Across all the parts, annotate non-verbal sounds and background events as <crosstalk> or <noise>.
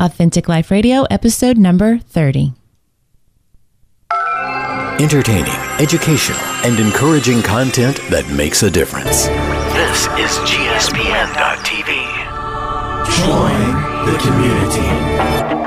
Authentic Life Radio, episode number 30. Entertaining, educational, and encouraging content that makes a difference. This is GSPN.TV. Join the community.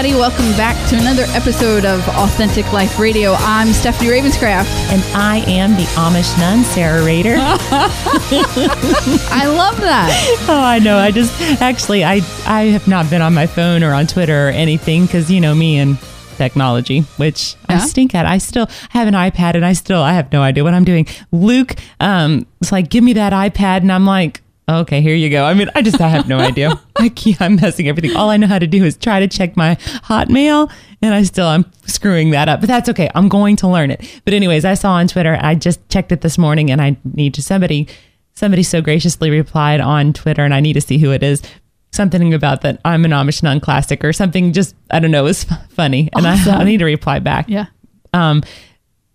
Everybody, welcome back to another episode of Authentic Life Radio. I'm Stephanie Ravenscraft. And I am the Amish nun, Sarah Rader. <laughs> <laughs> I love that. Oh, I know. I just actually, I I have not been on my phone or on Twitter or anything because you know me and technology, which I stink at. I still have an iPad and I still I have no idea what I'm doing. Luke, um, it's like give me that iPad, and I'm like. Okay, here you go. I mean, I just I have no idea. I keep, I'm messing everything. All I know how to do is try to check my Hotmail, and I still I'm screwing that up. But that's okay. I'm going to learn it. But anyways, I saw on Twitter. I just checked it this morning, and I need to somebody somebody so graciously replied on Twitter, and I need to see who it is. Something about that I'm an Amish nun classic or something. Just I don't know. It was f- <laughs> funny, and I, I need to reply back. Yeah. Um,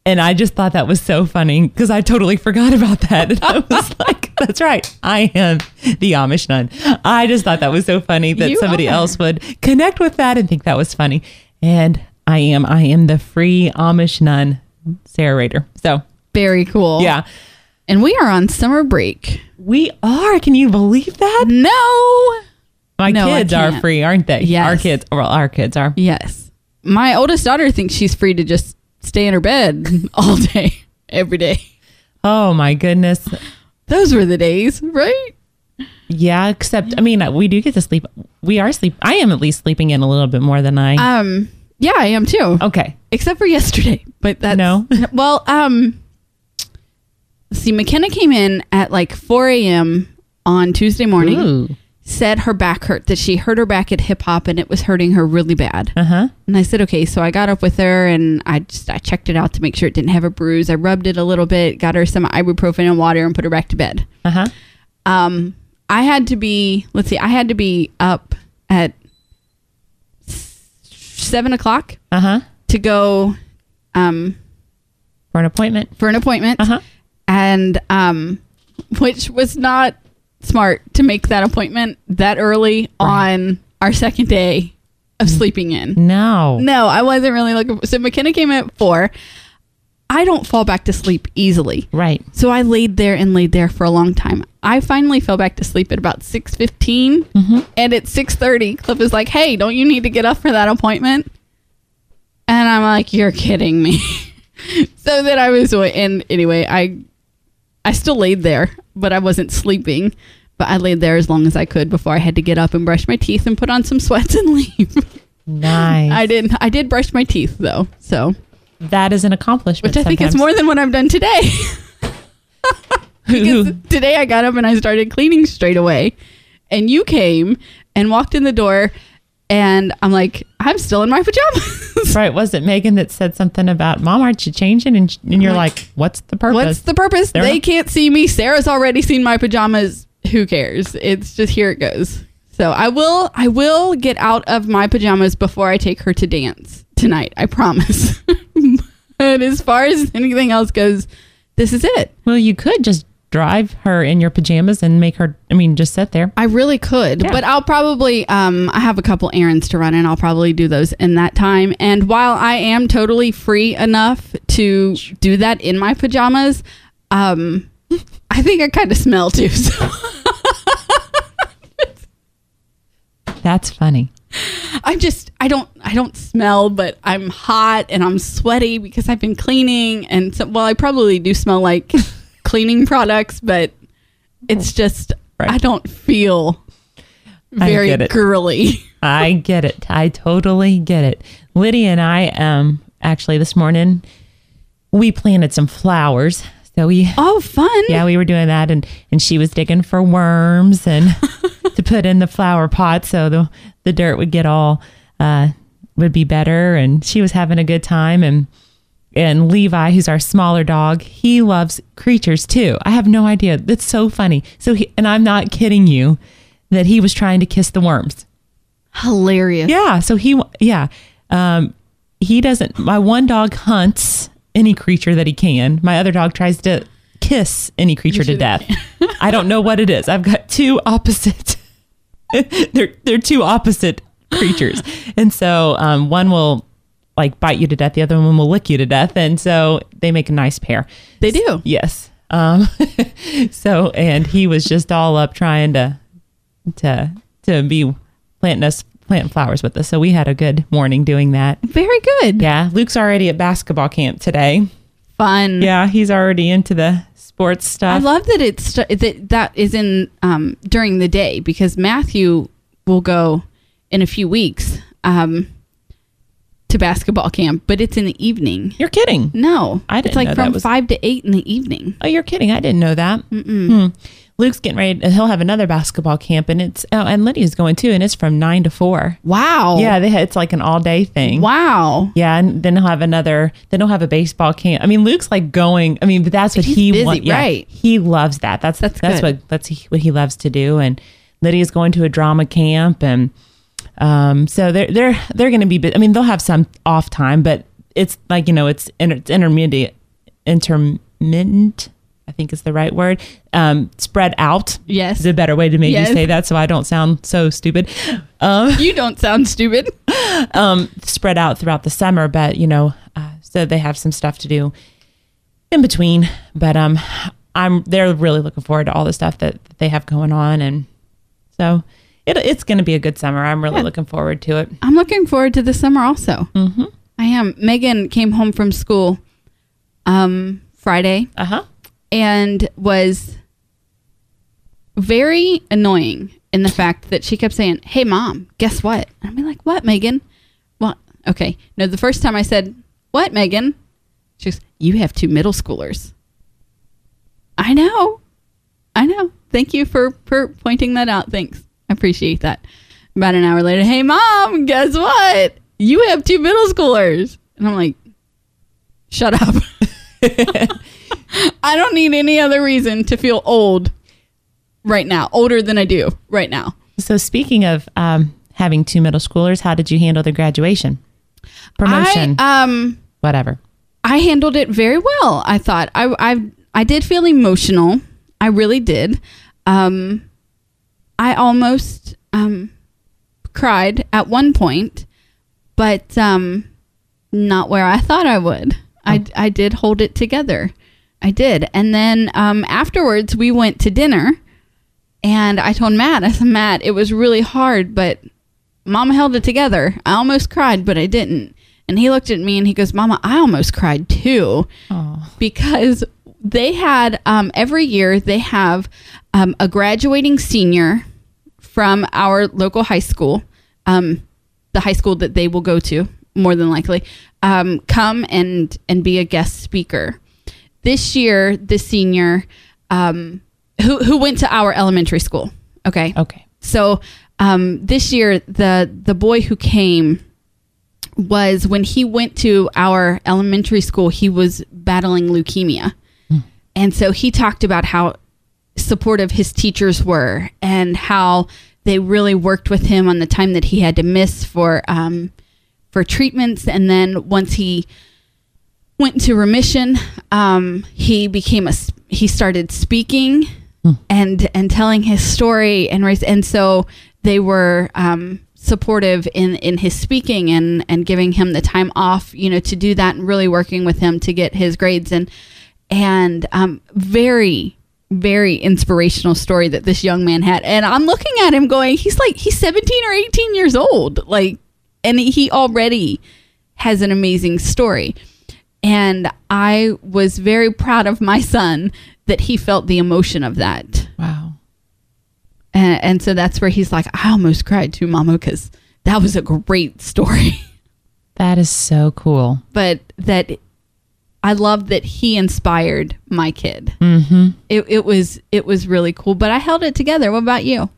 and I just thought that was so funny because I totally forgot about that. And I was <laughs> like, <laughs> that's right. I am the Amish nun. I just thought that was so funny that You somebody are. else would connect with that and think that was funny. And I am. I am the free Amish nun, Sarah Rader. So, Very cool. yeah, And we are on summer break. we are. Can you believe that? No. My No, kids are free, aren't they? Yes. Our kids, well, our kids are. Yes. My oldest daughter thinks she's free to just stay in her bed <laughs> all day, every day. Oh my goodness. Those were the days, right? Yeah, except I mean, we do get to sleep. We are sleep. I am at least sleeping in a little bit more than I. Um, yeah, I am too. okay. Except for yesterday. But that's No. <laughs> Well, um see, McKenna came in at like four AM on Tuesday morning. Ooh. Said her back hurt, that she hurt her back at hip hop and it was hurting her really bad. Uh huh. And I said, okay. So I got up with her and I just I checked it out to make sure it didn't have a bruise. I rubbed it a little bit, got her some ibuprofen and water, and put her back to bed. Uh huh. Um, I had to be let's see, I had to be up at seven o'clock Uh huh. to go um, For an appointment. for an appointment, Uh huh. and um, which was not smart to make that appointment that early on our second day of mm. sleeping in. No. No, I wasn't really looking. So McKenna came at four. I don't fall back to sleep easily. Right. So I laid there and laid there for a long time. I finally fell back to sleep at about 6.15. Mm-hmm. And at 6.30, Cliff is like, hey, don't you need to get up for that appointment? And I'm like, you're kidding me. <laughs> so then I was, and anyway, I, I still laid there, but I wasn't sleeping. But I laid there as long as I could before I had to get up and brush my teeth and put on some sweats and <laughs> leave. Nice. I didn't. I did brush my teeth though, so that is an accomplishment. which I think is more than what I've done today. <laughs> because today I got up and I started cleaning straight away, and you came and walked in the door, and I'm like, I'm still in my pajamas. <laughs> right. Was it Megan that said something about, Mom, aren't you changing? And, and you're like, what's the purpose? What's the purpose? There- they can't see me. Sarah's already seen my pajamas. Who cares? It's just here it goes. So I will. I will get out of my pajamas before I take her to dance tonight. I promise. <laughs> but as far as anything else goes, this is it. well, you could just drive her in your pajamas and make her, I mean, just sit there. I really could, Yeah. but I'll probably um I have a couple errands to run and I'll probably do those in that time. And while I am totally free enough to do that in my pajamas, um <laughs> I think I kind of smell too. <laughs> So That's funny. I'm just I don't I don't smell, but I'm hot and I'm sweaty because I've been cleaning and so well I probably do smell like cleaning products, but it's just Right. I don't feel very girly. <laughs> I get it. I totally get it. Lydia and I, um, actually this morning, we planted some flowers. So we, Oh, fun. yeah, we were doing that, and and she was digging for worms and <laughs> to put in the flower pot so the the dirt would get all uh, would be better and she was having a good time and and Levi, who's our smaller dog, he loves creatures too. I have no idea. That's so funny. So he, and I'm not kidding you that he was trying to kiss the worms. Hilarious. Yeah. So he, yeah. Um, he doesn't, my one dog hunts any creature that he can. My other dog tries to kiss any creature to death. I don't know what it is. I've got two opposite, <laughs> they're, they're two opposite creatures. And so, um, one will like bite you to death. The other one will lick you to death. And so they make a nice pair. They do. Yes. Um, <laughs> so, and he was just all up trying to, to, to be planting us, planting flowers with us. So we had a good morning doing that. Very good. Yeah. Luke's already at basketball camp today. Fun. Yeah. He's already into the sports stuff. I love that it's that that is in um, during the day because Matthew will go in a few weeks um, to basketball camp, but it's in the evening. You're kidding. No, I didn't it's like know that from was- five to eight in the evening. Oh, you're kidding. I didn't know that. Hmm. Luke's getting ready. He'll have another basketball camp and it's, oh, and Lydia's going too. And it's from nine to four. Wow. Yeah. They, it's like an all day thing. Wow. Yeah, and then he'll have another. Then he'll have a baseball camp. I mean, Luke's like going. I mean, but that's what he's he busy, wants. Yeah, right. He loves that. That's That's that's good. what that's what he loves to do. And Lydia's going to a drama camp, and um, so they're they're they're going to be. I mean, they'll have some off time, but it's like you know, it's inter, it's intermediate, intermittent. I think is the right word. Um, spread out. Yes. is a better way to maybe Yes. say that, so I don't sound so stupid. Um, You don't sound stupid. <laughs> um, spread out throughout the summer, but you know, uh, so they have some stuff to do in between. But um, I'm they're really looking forward to all the stuff that, that they have going on, and so it, it's going to be a good summer. I'm really Yeah. looking forward to it. I'm looking forward to the summer also. Mm-hmm. I am. Megan came home from school um, Friday Uh huh. and was very annoying in the fact that she kept saying, Hey, mom, guess what? And I'd be like, What, Megan? What? Okay. No, the first time I said, What, Megan? She goes, You have two middle schoolers. I know. I know. Thank you for, for pointing that out. Thanks. I appreciate that. About an hour later, Hey, mom, guess what? You have two middle schoolers. And I'm like, Shut up. <laughs> I don't need any other reason to feel old right now, older than I do right now. So speaking of um, having two middle schoolers, how did you handle the graduation, promotion, I, um, whatever? I handled it very well. I thought I, I, I did feel emotional. I really did. Um, I almost um, cried at one point, but um, not where I thought I would. I, I did hold it together. I did. And then um, afterwards, we went to dinner, and I told Matt, I said, Matt, it was really hard, but Mama held it together. I almost cried, but I didn't. And he looked at me and he goes, Mama, I almost cried too. Because they had, um, every year, they have um, a graduating senior from our local high school, um, the high school that they will go to, more than likely, um, come and, and be a guest speaker. This year, the senior um, who, who went to our elementary school, okay? Okay. So um, this year, the the boy who came was when he went to our elementary school. He was battling leukemia, and so he talked about how supportive his teachers were and how they really worked with him on the time that he had to miss for um, for treatments. And then once he went into remission, um, he became a he started speaking and and telling his story and and so they were um, supportive in in his speaking and and giving him the time off you know to do that and really working with him to get his grades and and um, very very inspirational story that this young man had and i'm looking at him going he's like he's 17 or 18 years old like and he already has an amazing story and i was very proud of my son that he felt the emotion of that Wow. and, and so that's where he's like i almost cried too mama because that was a great story <laughs> That is so cool. but that i love that he inspired my kid mm-hmm. it, it was it was really cool but i held it together what about you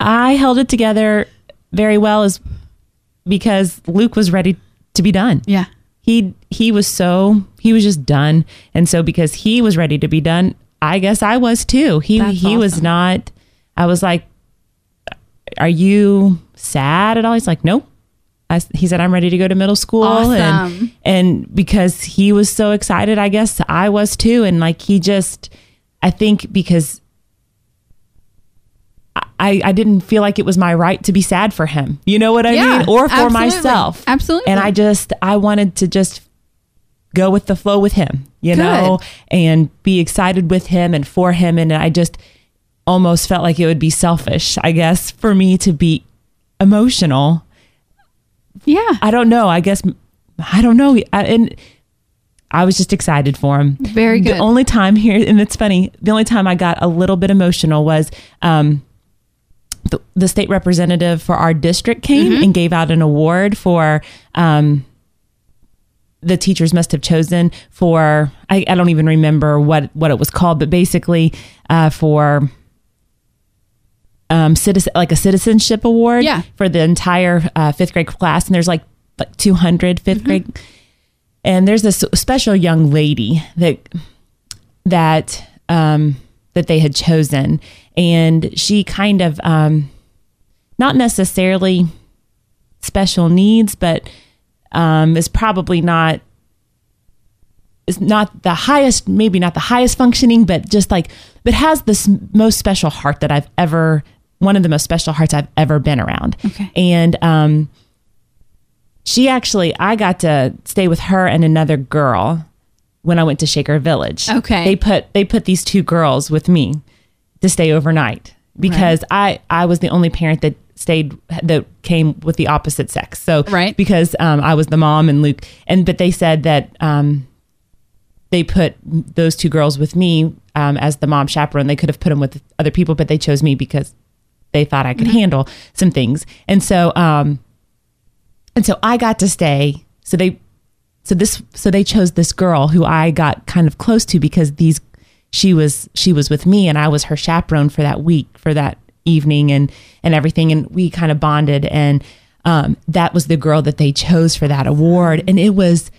I held it together very well as because Luke was ready to be done. Yeah. He he was so he was just done. And so because he was ready to be done, I guess I was too. He That's he was not I was like are you sad at all? He's like, "Nope." I, he said, "I'm ready to go to middle school." And and because he was so excited, I guess I was too. And like he just, I think because I I didn't feel like it was my right to be sad for him. You know what I Yeah, mean? Or for absolutely. myself. Absolutely. And I just I wanted to just go with the flow with him, you Good. know, and be excited with him and for him. And I just almost felt like it would be selfish, I guess, for me to be emotional. Yeah. I don't know. I guess I don't know. I, and I was just excited for him. Very good. The only time here, and it's funny. The only time I got a little bit emotional was um, the, the state representative for our district came Mm-hmm. and gave out an award for. Um, the teachers must have chosen for I, I don't even remember what what it was called, but basically uh, for um, citizen like a citizenship award Yeah. for the entire uh, fifth grade class, and there's like like 200 Mm-hmm. fifth grade, and there's this special young lady that that um, that they had chosen, and she kind of um, not necessarily special needs, but um, is probably not is not the highest, maybe not the highest functioning, but just like, but has this most special heart that I've ever, one of the most special hearts I've ever been around. Okay. And um, she actually, I got to stay with her and another girl when I went to Shaker Village. Okay. They put they put these two girls with me to stay overnight because I I was the only parent that stayed that came with the opposite sex. So Right. because um, I was the mom and Luke and but they said that um, they put those two girls with me um, as the mom chaperone. They could have put them with other people, but they chose me because they thought I could handle some things. And so um, and so I got to stay. So they so this so they chose this girl who I got kind of close to because these she was she was with me and I was her chaperone for that week for that evening and and everything. And we kind of bonded and um, that was the girl that they chose for that award. And it was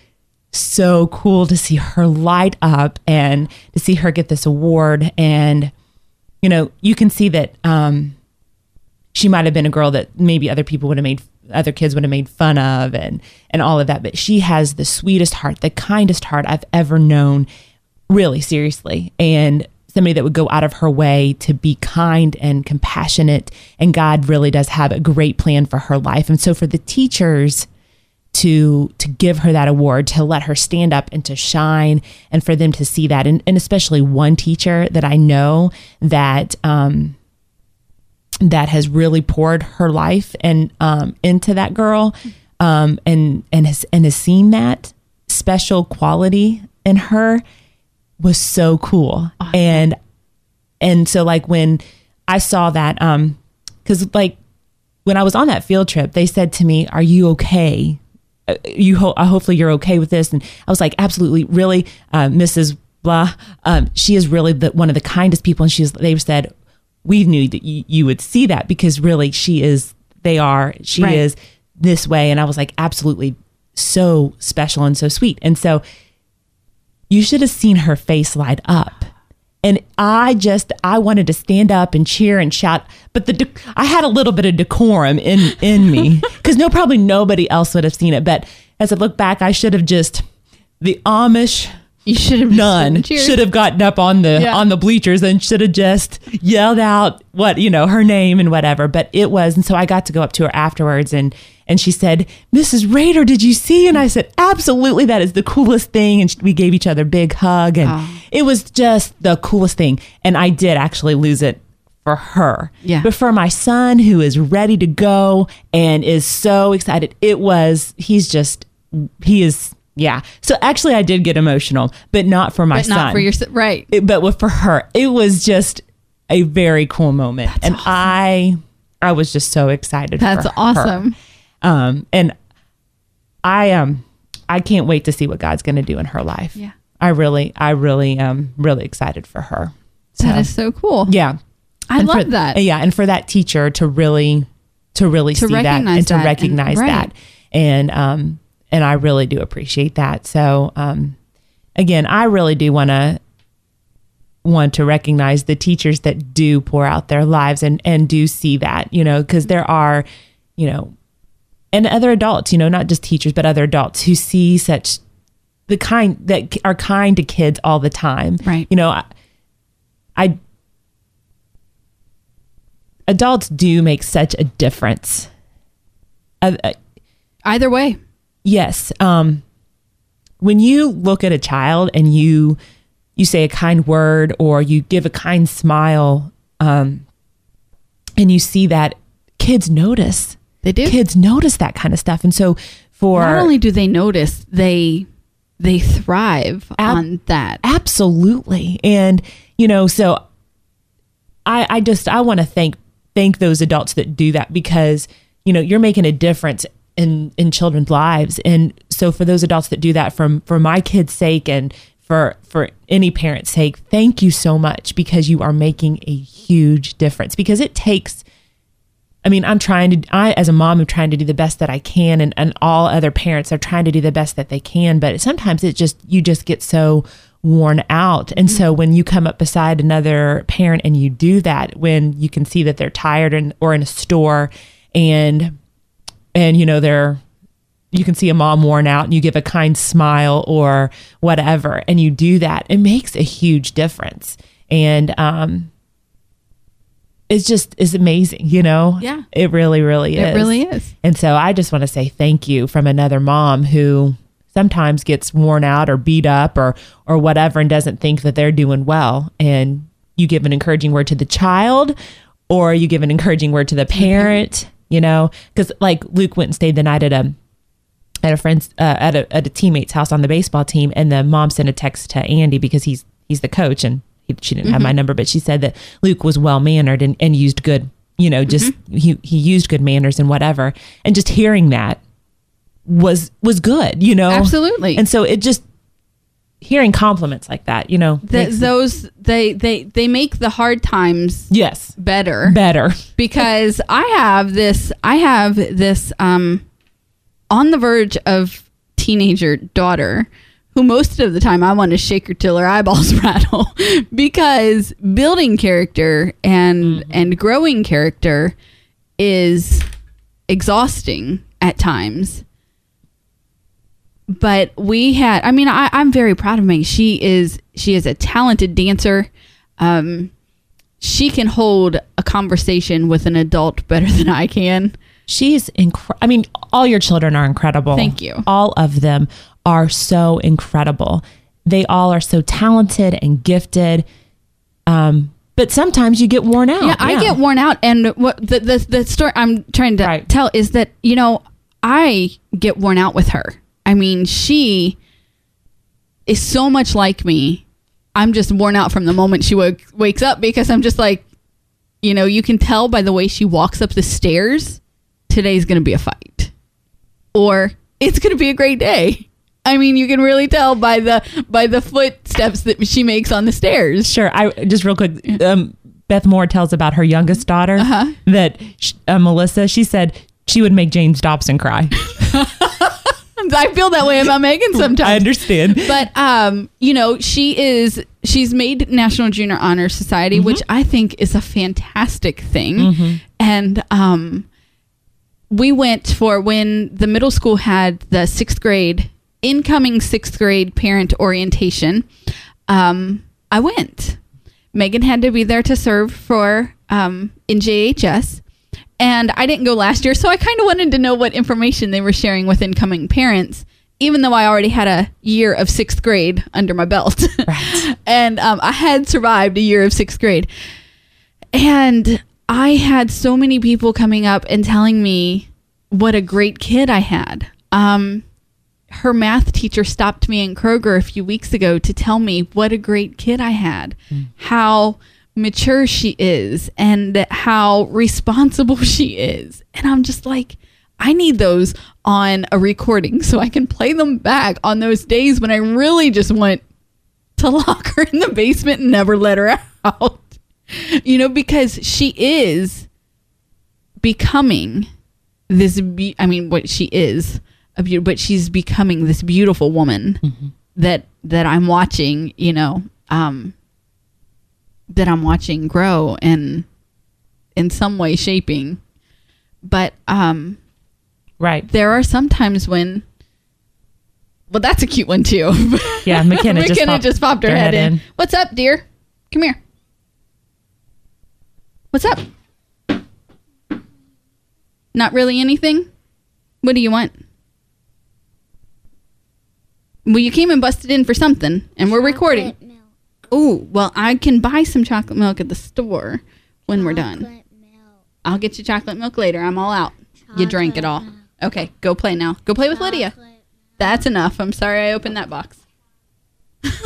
so cool to see her light up and to see her get this award. And you know you can see that um, she might have been a girl that maybe other people would have made other kids would have made fun of and and all of that but she has the sweetest heart the kindest heart i've ever known really seriously and somebody that would go out of her way to be kind and compassionate and god really does have a great plan for her life. And so for the teachers to to give her that award to let her stand up and to shine and for them to see that and, and especially one teacher that i know that um that has really poured her life and um, into that girl um, and and has and has seen that special quality in her was so cool. And and so like when I saw that um because like when I was on that field trip they said to me are you okay? Uh, you ho- uh, hopefully you're okay with this. And I was like absolutely. Really uh, Mrs blah um, she is really the, one of the kindest people. And she's they said we knew that you, you would see that because really she is they are she Right. is this way. And i was like absolutely so special and so sweet. And so you should have seen her face light up. And i just i wanted to stand up and cheer and shout but the dec- i had a little bit of decorum in in me <laughs> because no probably nobody else would have seen it. But as i look back i should have just the amish You should have nun. should have gotten up on the Yeah. on the bleachers and should have just yelled out what you know her name and whatever but it was and so i got to go up to her afterwards and and she said mrs rader did you see? And i said absolutely that is the coolest thing and we gave each other a big hug and oh. it was just the coolest thing and i did actually lose it for her. Yeah. but for my son who is ready to go and is so excited it was he's just he is yeah so actually i did get emotional but not for my but son not for your right. it, but with, for her, it was just a very cool moment, and I, I was just so excited. That's for her. awesome. Um, and I um, I can't wait to see what God's going to do in her life. Yeah. I really, I really am really excited for her. So That is so cool. yeah, I And love for- that. Yeah, and for that teacher to really to really To see that and to that and- recognize right. that. And um and I really do appreciate that. So um again, I really do want to want to recognize the teachers that do pour out their lives and and do see that, you know, because there are, you know, and other adults, you know, not just teachers but other adults who see such the kind that are kind to kids all the time. Right. You know, I, I adults do make such a difference. Uh, uh, Either way. Yes. Um, when you look at a child and you you say a kind word or you give a kind smile, um, and you see that kids notice. They do. Kids notice that kind of stuff, and so for Not only do they notice, they they thrive Ab- on that. absolutely and you know so i i just i want to thank thank those adults that do that because you know you're making a difference in in children's lives and so for those adults that do that from for my kids sake and for for any parent's sake thank you so much because you are making a huge difference because it takes I mean, I'm trying to, I, as a mom, am trying to do the best that I can, and, and all other parents are trying to do the best that they can. But sometimes it just, you just get so worn out. And so when you come up beside another parent and you do that, when you can see that they're tired and, or in a store and, and, you know, they're, you can see a mom worn out and you give a kind smile or whatever, and you do that, it makes a huge difference. And, um, it's just is amazing, you know? Yeah. It really, really is. It really is. And so I just want to say thank you from another mom who sometimes gets worn out or beat up or or whatever and doesn't think that they're doing well. And you give an encouraging word to the child or you give an <laughs> encouraging word to the parent, you know? Because like Luke went and stayed the night at a at a friend's uh, at a at a teammate's house on the baseball team, and the mom sent a text to Andy because he's he's the coach, and he, she didn't have my number, but she said that Luke was well mannered and, and used good, you know, just he he used good manners and whatever, and just hearing that was was good, you know, Absolutely. and so it just hearing compliments like that, you know, Th makes- those they they they make the hard times yes. better. Better, <laughs> because I have this I have this um on the verge of teenager daughter who most of the time I want to shake her till her eyeballs <laughs> rattle <laughs> because building character and and growing character is exhausting at times but we had i mean I, i'm very proud of me she is she is a talented dancer um she can hold a conversation with an adult better than i can She's incredible. I mean, all your children are incredible. Thank you. All of them are so incredible. They all are so talented and gifted. Um, but sometimes you get worn out. yeah, i get worn out and what the, the the story i'm trying to Right. tell is that you know i get worn out with her i mean she is so much like me i'm just worn out from the moment she woke, wakes up because i'm just like you know you can tell by the way she walks up the stairs today's gonna be a fight or it's gonna be a great day i mean you can really tell by the by the footsteps that she makes on the stairs Sure. I just real quick. Um, Beth Moore tells about her youngest daughter Uh-huh. that sh- uh, Melissa. She said she would make James Dobson cry. <laughs> i feel that way about megan <laughs> sometimes. I understand. but um you know she is she's made national junior honor society Mm-hmm. which i think is a fantastic thing. And um we went for when the middle school had the sixth grade incoming sixth grade parent orientation um i went. Megan had to be there to serve for um in jhs and I didn't go last year, so I kind of wanted to know what information they were sharing with incoming parents, even though I already had a year of sixth grade under my belt. <laughs> Right. and um, I had survived a year of sixth grade. And I had so many people coming up and telling me what a great kid I had. Um, her math teacher stopped me in Kroger a few weeks ago to tell me what a great kid I had, how mature she is, and how responsible <laughs> she is. And I'm just like, I need those on a recording so I can play them back on those days when I really just want to <laughs> lock her in the basement and never let her <laughs> out. You know, because she is becoming this. Be- I mean, what she is a be- but she's becoming this beautiful woman that that I'm watching. You know, um, that I'm watching grow and in some way shaping. But um, Right. there are some times when. Well, that's a cute one too. <laughs> Yeah, <laughs> McKenna, just, McKenna popped just popped her head, in. What's up, dear? Come here. What's up? Not really anything? What do you want? Well, you came and busted in for something, and we're recording. Chocolate milk. Oh, well, I can buy some chocolate milk at the store when we're done. Milk. I'll get you chocolate milk later. I'm all out. You drank it all. Okay, go play now. Go play with Lydia. Milk. That's enough. I'm sorry I opened that box.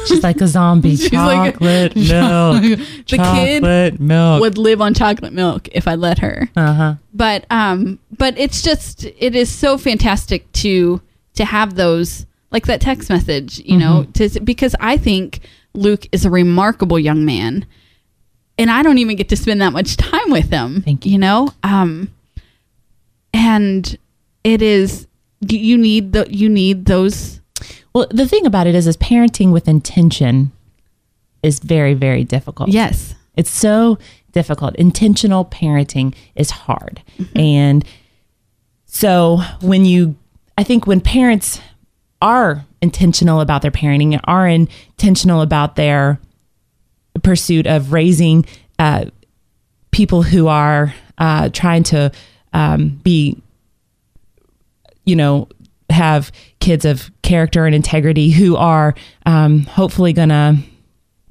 She's like a zombie. <laughs> She's like a- chocolate <laughs> milk. The kid milk. would live on chocolate milk if I let her. Uh huh. but um but it's just it is so fantastic to to have those like that text message you know Mm-hmm. to because i think luke is a remarkable young man and i don't even get to spend that much <laughs> time with him Thank you. you know um and it is you you need the you need those Well, the thing about it is, is parenting with intention is very, very difficult. yes It's so difficult. Intentional parenting is hard. And so when you, I think when parents are intentional about their parenting, are intentional about their pursuit of raising uh, people who are uh, trying to um, be, you know, have kids of character and integrity who are um, hopefully going to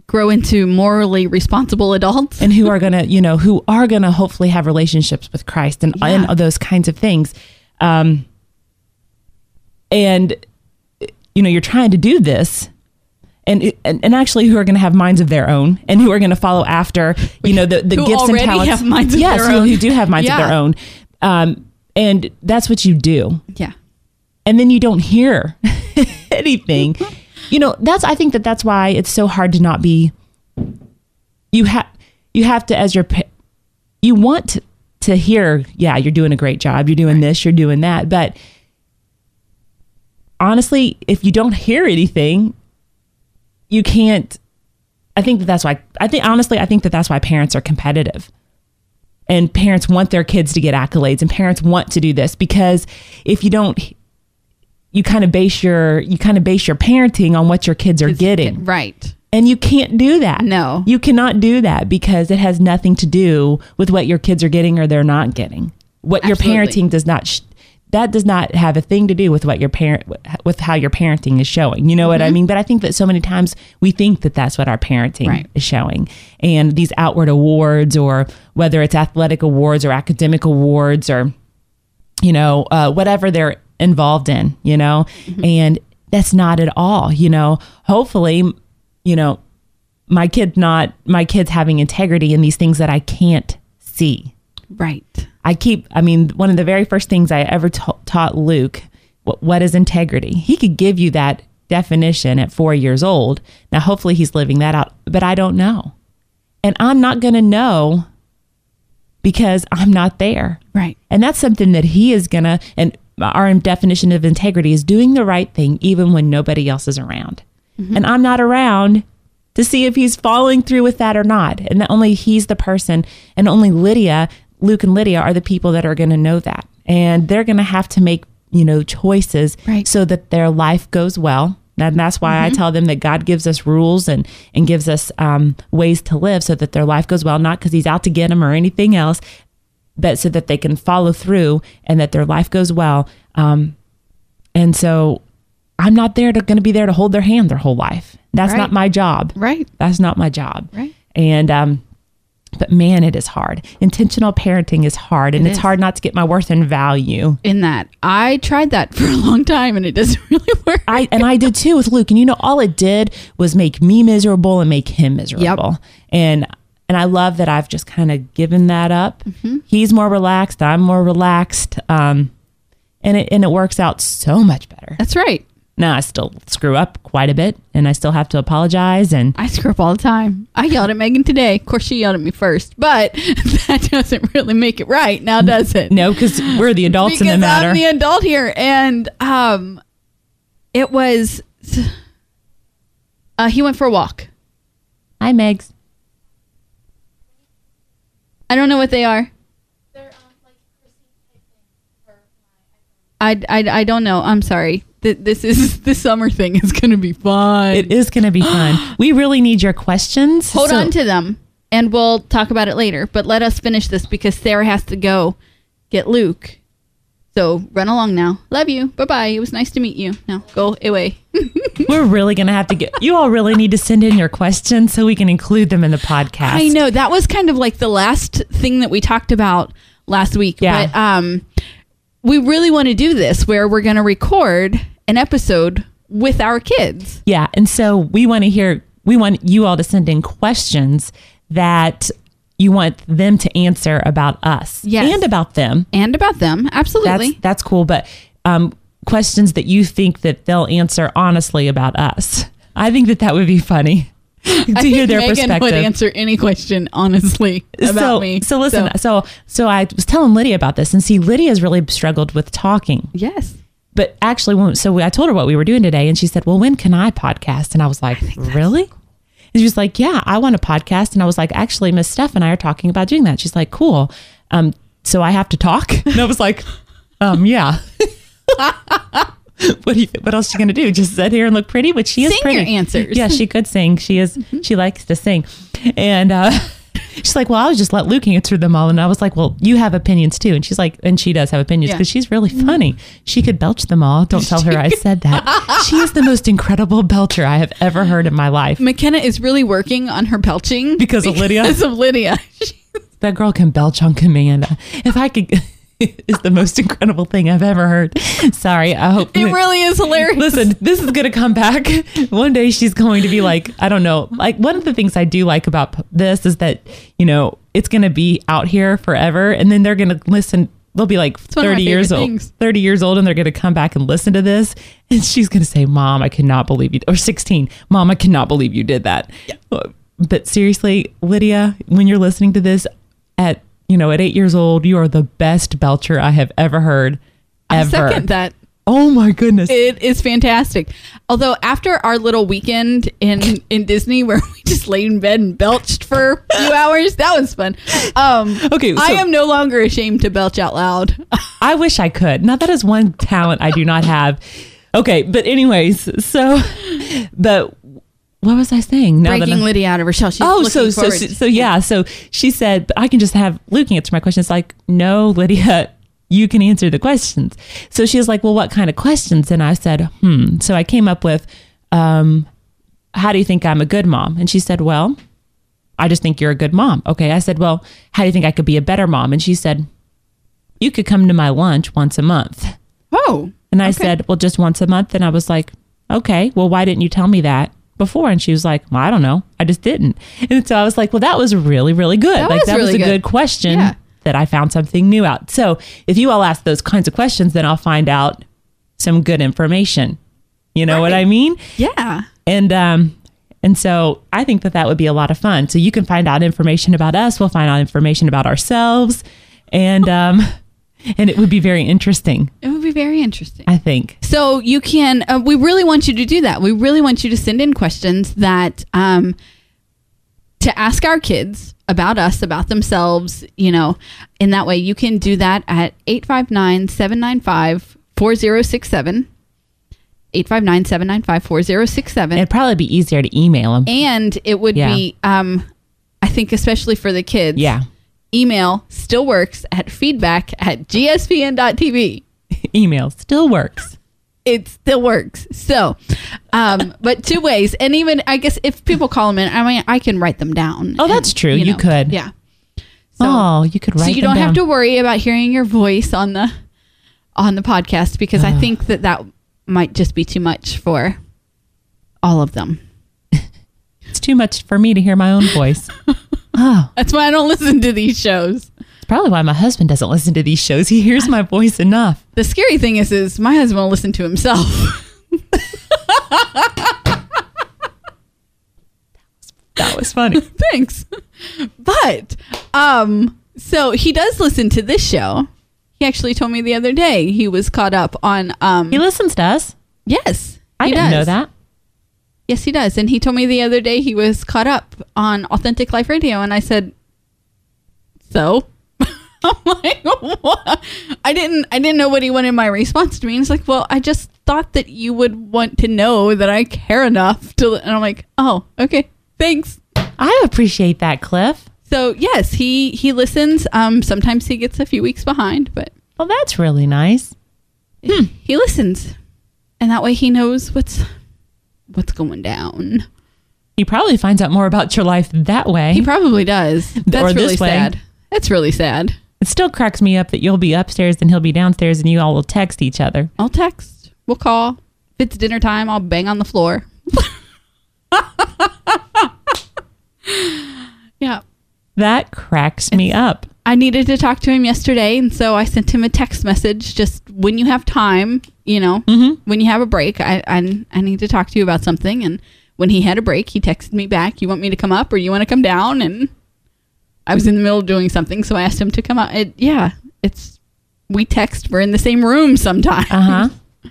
grow into morally responsible adults and who are gonna you know who are gonna hopefully have relationships with christ and, Yeah. and those kinds of things um and you know you're trying to do this and, and and actually who are going to have minds of their own and who are going to follow after you know the, the Who gifts and talents. have minds of yes their who, own. who do have minds of their own. Um and that's what you do. Yeah. And then you don't hear <laughs> anything. You know that's i think that that's why it's so hard to not be you have you have to as your you want to, to hear yeah you're doing a great job you're doing this you're doing that but honestly if you don't hear anything you can't i think that that's why i think honestly i think that that's why parents are competitive. And parents want their kids to get accolades and parents want to do this because if you don't you kind of base your you kind of base your parenting on what your kids are getting. right. And you can't do that. No. you cannot do that because it has nothing to do with what your kids are getting or they're not getting. What your parenting does not sh- that does not have a thing to do with what your parent with how your parenting is showing. You know what i mean? But i think that so many times we think that that's what our parenting Right. is showing. And these outward awards or whether it's athletic awards or academic awards or you know, uh, whatever they're involved in, you know, and that's not at all, you know. Hopefully, you know, my kid not my kids having integrity in these things that I can't see. right I keep, I mean, one of the very first things I ever ta- taught Luke, what, what is integrity? He could give you that definition at four years old. Now, hopefully, he's living that out, but I don't know. And I'm not going to know because I'm not there. right And that's something that he is going to, and our definition of integrity is doing the right thing even when nobody else is around. Mm-hmm. And I'm not around to see if he's following through with that or not. And that only he's the person, and only Lydia, Luke and Lydia are the people that are going to know that. And they're going to have to make, you know, choices Right. so that their life goes well. And that's why I tell them that God gives us rules and, and gives us um, ways to live so that their life goes well, not because he's out to get them or anything else, but so that they can follow through and that their life goes well. Um, and so I'm not there to going to be there to hold their hand their whole life. That's Right. not my job. right That's not my job. Right. And um, but man, it is hard. Intentional parenting is hard, and It it's is. hard not to get my worth and value. in that. I tried that <laughs> for a long time and it doesn't <laughs> really work. I and I did too with Luke. And you know, all it did was make me miserable and make him miserable. Yep. And and I love that I've just kind of given that up. Mm-hmm. He's more relaxed. I'm more relaxed. Um, and it and it works out so much better. That's right. Now I still screw up quite a bit, and I still have to apologize. And I screw up all the time. I yelled at Megan today. Of course, she yelled at me first, but <laughs> that doesn't really make it right now, does it? no, because we're the adults because in the matter. I'm the adult here, and um, it was. Uh, he went for a walk. Hi, Megs. I don't know what they are. I, I, I don't know. I'm sorry. Th- This is <laughs> the summer thing is going to be fun. It is going to be <gasps> fun. we really need your questions. Hold So- on to them, and we'll talk about it later. But let us finish this because Sarah has to go get Luke. So run along now. Love you. Bye bye. It was nice to meet you. Now go away. <laughs> We're really going to have to get. You all really need to send in your questions so we can include them in the podcast. I know that was kind of like the last thing that we talked about last week. Yeah. But um, we really want to do this where we're going to record an episode with our kids. Yeah, and so we want to hear. We want you all to send in questions that you want them to answer about us Yes. and about them. and about them. Absolutely. That's that's cool, but um, questions that you think that they'll answer honestly about us. I think that that would be funny <laughs> to I hear think their Megan perspective. would answer any question honestly about so, me. so listen, so. so I was telling Lydia about this, and see, Lydia's really struggled with talking. yes. But actually, when, so I told her what we were doing today, and she said, "Well, when can I podcast?" And I was like, "Really?" And she was like, "Yeah, I want a podcast." And I was like, "Actually, Miss Steph and I are talking about doing that." She's like, "Cool." Um, so I have to talk, <laughs> and I was like, "Um, yeah." <laughs> <laughs> what do you, What else is she gonna do? Just sit here and look pretty? Which she is Sing pretty. your answers. Yeah, she could sing. She is. She likes to sing, and. uh <laughs> She's like, well, I'll just let Luke answer them all. And I was like, well, you have opinions too. And she's like, and she does have opinions Yeah. because she's really funny. She could belch them all. Don't tell her I said that. <laughs> she is the most incredible belcher I have ever heard in my life. McKenna is really working on her belching Because of Lydia? Because of Lydia. That girl can belch on command. If I could, <laughs> is the most incredible thing I've ever heard. Sorry, I hope It really is hilarious. Listen, this is going to come back. One day she's going to be like, I don't know. Like, one of the things I do like about this is that, you know, it's going to be out here forever. And then they're going to listen. They'll be like 30 years old, things. 30 years old, and they're going to come back and listen to this. And she's going to say, Mom, I cannot believe you, or 16, Mom, I cannot believe you did that. But seriously, Lydia, when you're listening to this at, you know, at eight years old, you are the best belcher I have ever heard. I second that. Oh my goodness. It is fantastic. Although after our little weekend in in Disney where <laughs> we just laid in bed and belched for a few <laughs> hours, that was fun. Um, Okay, I am no longer ashamed to belch out loud. <laughs> I wish I could. Now that is one talent I do not have. Okay, but anyways, so but what was I saying? Now Breaking Lydia out of her shell. She's Oh, so so so, so yeah. So she said, I can just have Luke answer my questions. Like, no, Lydia, you can answer the questions. So she was like, well, what kind of questions? And I said, hmm. So I came up with, um, how do you think I'm a good mom? And she said, well, I just think you're a good mom. Okay. I said, well, how do you think I could be a better mom? And she said, you could come to my lunch once a month. oh, And I Okay. said, well, just once a month. And I was like, okay, well, why didn't you tell me that before? And she was like, well, I don't know. I just didn't. And so I was like, well, that was really, really good. That like, was that was a good. good question Yeah. that I found something new out. So if you all ask those kinds of questions, then I'll find out some good information. You know what I mean? yeah. And, um, and so I think that that would be a lot of fun. So you can find out information about us. We'll find out information about ourselves. And, um, and it would be very interesting, It would be very interesting. I think. So you can. Uh, we really want you to do that. We really want you to send in questions that um, to ask our kids about us, about themselves. You know, in that way, you can do that at 859-795-4067. 859-795-4067. It'd probably be easier to email them. and it would Yeah. be, um, I think, especially for the kids. Yeah. Email still works at feedback at gspn.tv. <laughs> Email still works. it still works. So, um, <laughs> but two ways, and even I guess if people call them in, I mean, I can write them down. Oh, that's true. You could. yeah. So, oh, you could write so you don't have to worry about hearing your voice on the on the podcast because I think that that might just be too much for all of them. <laughs> It's too much for me to hear my own voice. Oh, That's why I don't listen to these shows. it's probably why my husband doesn't listen to these shows. He hears my voice enough. The scary thing is, is my husband will listen to himself. <laughs> That was funny. <laughs> Thanks. But um so he does listen to this show. He actually told me the other day he was caught up on um He listens to us. yes. I didn't know that. Yes, he does. And he told me the other day he was caught up on Authentic Life Radio and I said so <laughs> I'm like, what? I didn't I didn't know what he wanted my response to me. And it's like, well, I just thought that you would want to know that I care enough to and I'm like, oh, okay. Thanks. I appreciate that, Cliff. So yes, he he listens. Um, sometimes he gets a few weeks behind, but Well, that's really nice. he listens, and that way he knows what's what's going down. He probably finds out more about your life that way. He probably does. That's really way. sad. That's really sad. it still cracks me up that you'll be upstairs and he'll be downstairs and you all will text each other. I'll text. We'll call. If it's dinner time, I'll bang on the floor. <laughs> <laughs> yeah. That cracks me up. I needed to talk to him yesterday, and so I sent him a text message. Just when you have time, you know, when you have a break, I, I I need to talk to you about something. And when he had a break, he texted me back. You want me to come up, or you want to come down? And I was in the middle of doing something, so I asked him to come up. It, yeah, it's we text. We're in the same room sometimes. Uh huh. <laughs>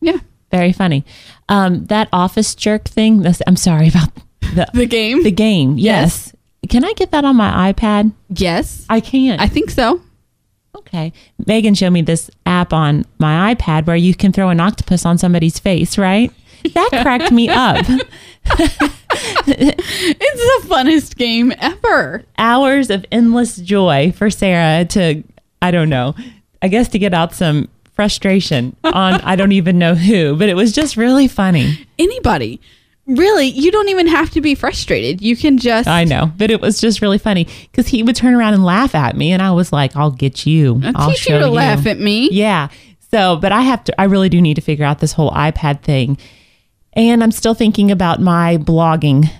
Yeah, Very funny. Um, that office jerk thing. I'm sorry about the the game. the game. Yes. Can I get that on my iPad? yes, I can't. I think so. okay. Megan showed me this app on my iPad where you can throw an octopus on somebody's face. Right. That cracked me up. <laughs> It's the funnest game ever. Hours of endless joy for Sarah to, I don't know, I guess to get out some frustration on I don't even know who, but it was just really funny. Anybody. Really, you don't even have to be frustrated. You can just I know, but it was just really funny because he would turn around and laugh at me, and I was like, "I'll get you. I'll I'll teach you to laugh at me. Yeah. So, but I have to. I really do need to figure out this whole iPad thing, and I'm still thinking about my blogging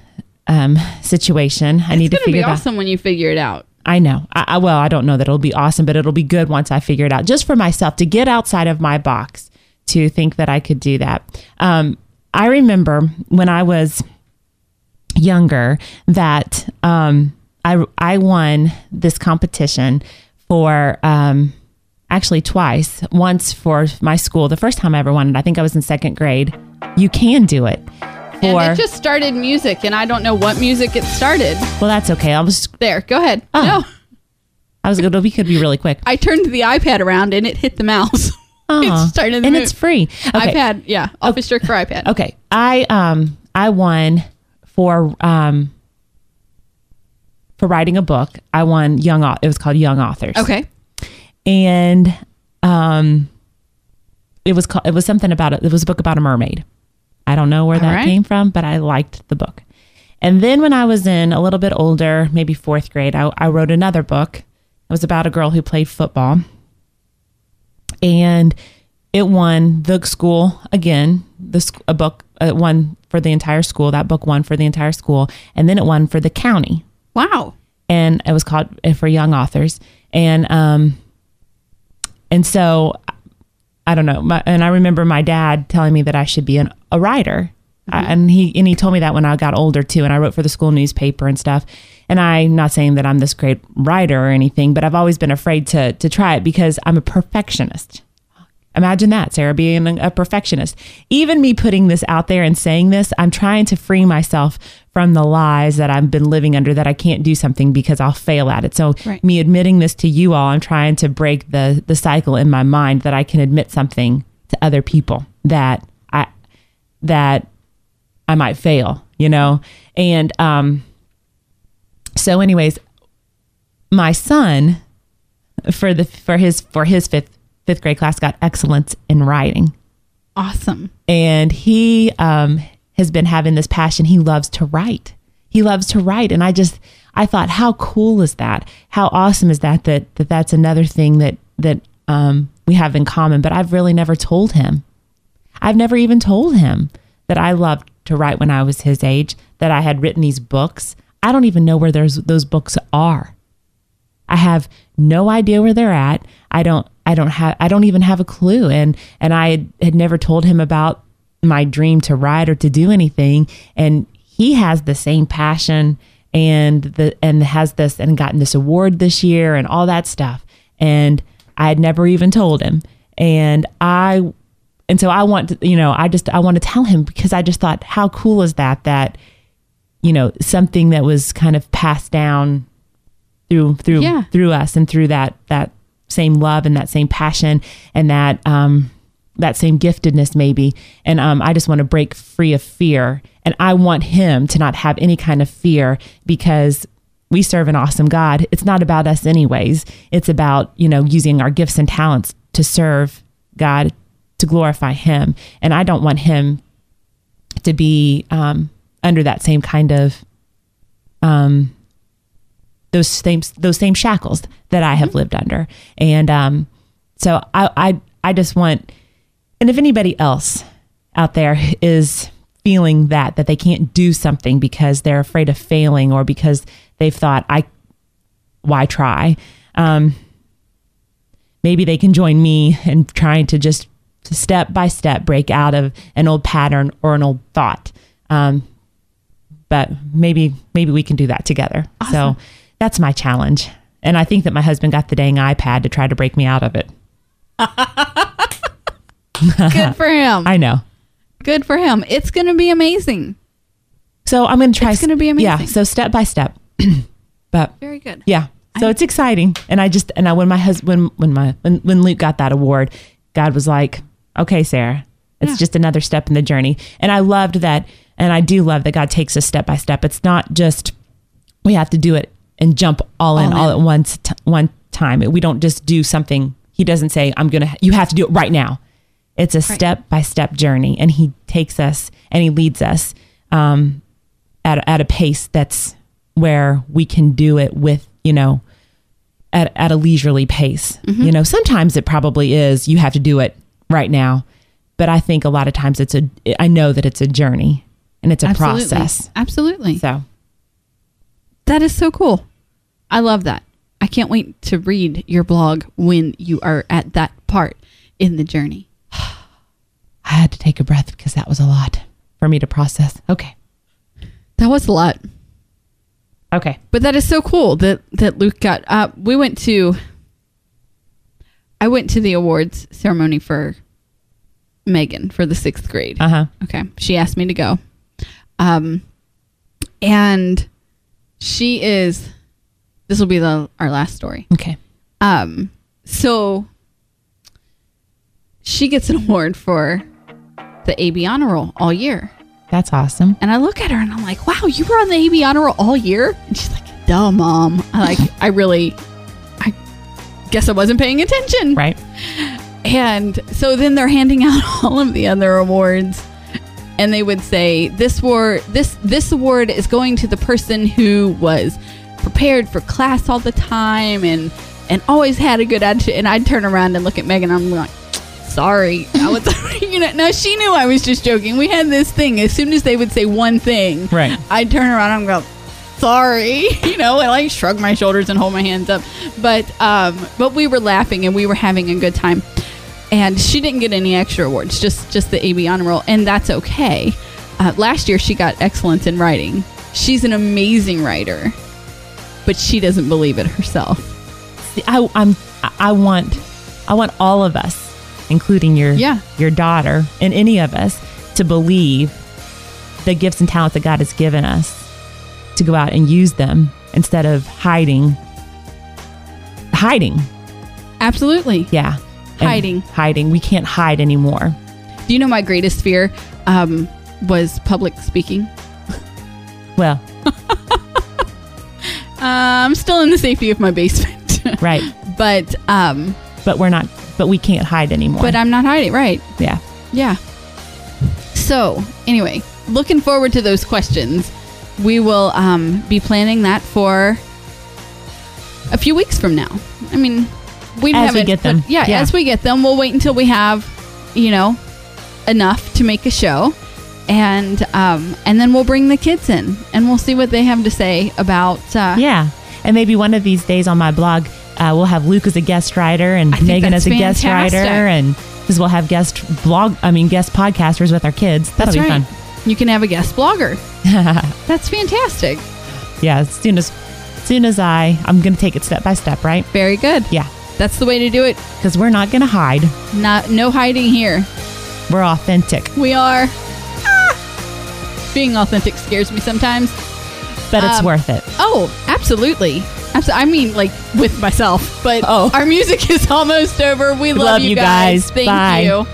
um, situation. I need to figure. It's to gonna be it out. awesome when you figure it out. I know. I, I well, I don't know that it'll be awesome, but it'll be good once I figure it out. Just for myself to get outside of my box to think that I could do that. Um, I remember when I was younger that um, I I won this competition for um, actually twice. Once for my school. The first time I ever won it, I think I was in second grade. You can do it. For and it just started music, and I don't know what music it started. well, that's okay. I was There, go ahead. Oh. No, I was it'll be could be really quick. I turned the iPad around and it hit the mouse. Aw. it started the and move. it's free. Okay. iPad, yeah, Office Jerk for iPad. Okay. I um I won for um for writing a book. I won young it was called Young Authors. Okay, And um it was called it was something about it. It was a book about a mermaid. I don't know where that right. came from, but I liked the book. And then when I was in a little bit older, maybe fourth grade, I, I wrote another book. It was about a girl who played football. And it won the school again, the sc- a book uh, won for the entire school. That book won for the entire school, and then it won for the county wow. and it was called uh, for young authors and um and so i don't know my, and i remember my dad telling me that i should be an, a writer I- and he and he told me that when i got older too and i wrote for the school newspaper and stuff and i'm not saying that i'm this great writer or anything but i've always been afraid to to try it because i'm a perfectionist Imagine that, Sarah, being a perfectionist. Even me putting this out there and saying this, I'm trying to free myself from the lies that I've been living under that I can't do something because I'll fail at it. So, Right. me admitting this to you all, I'm trying to break the the cycle in my mind that I can admit something to other people that I that I might fail, you know? And um so anyways, my son for the for his for his fifth fifth grade class got excellence in writing. Awesome. and he um, has been having this passion. He loves to write. He loves to write. And i just i thought how cool is that? How awesome is that that, that that's another thing that that um, we have in common. But i've really never told him. I've never even told him that i loved to write when i was his age that i had written these books i don't even know where those those books are. I have no idea where they're at. I don't I don't have I don't even have a clue. And and I had, never told him about my dream to write or to do anything. And he has the same passion and the and has this and gotten this award this year and all that stuff. And I had never even told him. And I and so I want to you know I just I want to tell him because I just thought how cool is that that you know something that was kind of passed down through through Yeah. through us and through that that same love and that same passion and that um that same giftedness maybe and um I just want to break free of fear and I want him to not have any kind of fear because we serve an awesome God. It's not about us anyways. It's about, you know, using our gifts and talents to serve God to glorify him and I don't want him to be um under that same kind of um those same those same shackles that I have lived under. And um so I I I just want and if anybody else out there is feeling that that they can't do something because they're afraid of failing or because they've thought I why try? Um maybe they can join me in trying to just step by step break out of an old pattern or an old thought. Um but maybe maybe we can do that together so that's my challenge and i think that my husband got the dang ipad to try to break me out of it <laughs> Good for him. i know Good for him. It's going to be amazing. So I'm going to try. It's gonna be amazing. Yeah. So step by step. <clears throat> but Very good. yeah. So it's exciting, and I just and I when my husband when my when when Luke got that award, God was like, "Okay, Sarah, it's Yeah. just another step in the journey." And I loved that, and I do love that God takes us step by step. It's not just we have to do it and jump all in All all in. at once t- one time. We don't just do something. He doesn't say, "I'm gonna." You have to do it right now. It's a step by step journey, and He takes us and He leads us um, at at a pace that's where we can do it with you know at at a leisurely pace. You know, sometimes it probably is you have to do it right now, but I think a lot of times it's a I know that it's a journey and it's a Absolutely. process. Absolutely. So That is so cool. I love that. I can't wait to read your blog when you are at that part in the journey. <sighs> I had to take a breath because that was a lot for me to process. Okay. That was a lot. Okay. But that is so cool that that Luke got. Uh, we went to. I went to the awards ceremony for Megan for the sixth grade. Uh huh. Okay, she asked me to go, um, and she is. This will be the our last story. Okay. Um, so she gets an award for the AB honor roll all year. That's awesome. And I look at her and I'm like, wow, you were on the AB honor roll all year? And she's like, duh, mom. I like, <laughs> I really, I guess I wasn't paying attention. Right. And so then they're handing out <laughs> all of the other awards. And they would say, this award, this, this award is going to the person who was prepared for class all the time and, and always had a good attitude. And I'd turn around and look at Megan and I'm like, sorry. I was, <laughs> you know, now she knew I was just joking. We had this thing. As soon as they would say one thing, Right. I'd turn around and go, sorry. <laughs> You know, I like shrug my shoulders and hold my hands up. But um, but we were laughing and we were having a good time. And she didn't get any extra awards, just just the AB honor roll, and that's okay. Uh, last year she got excellence in writing. She's an amazing writer, but she doesn't believe it herself. See, I, I'm. I want. I want all of us, including your Yeah. your daughter and any of us, to believe the gifts and talents that God has given us, to go out and use them instead of hiding. Hiding, Absolutely. yeah. Hiding. hiding. We can't hide anymore. Do you know my greatest fear um, was public speaking? Well, <laughs> Uh, I'm still in the safety of my basement, <laughs> right. but um, But we're not. But we can't hide anymore. but I'm not hiding. Right? yeah. Yeah. So, anyway, looking forward to those questions. We will um, be planning that for a few weeks from now. I mean, we As we get them. put- yeah, Yeah. as we get them, we'll wait until we have, you know, enough to make a show, and um, and then we'll bring the kids in and we'll see what they have to say about. Uh, Yeah. And maybe one of these days on my blog, Uh, we'll have Luke as a guest writer and Megan as a guest writer, and because we'll have guest blog, I mean guest podcasters with our kids. That'll That's be right. fun. You can have a guest blogger. <laughs> That's fantastic. Yeah, as soon as, as soon as I, I'm gonna take it step by step, right? Very good. Yeah, That's the way to do it. because we're not gonna hide. Not no hiding here. We're authentic, We are. Ah! Being authentic scares me sometimes. but it's Um, worth it. Oh, absolutely. I mean, like with myself. But Oh. our music <laughs> is almost over. We love, love you guys. Thank Bye. you.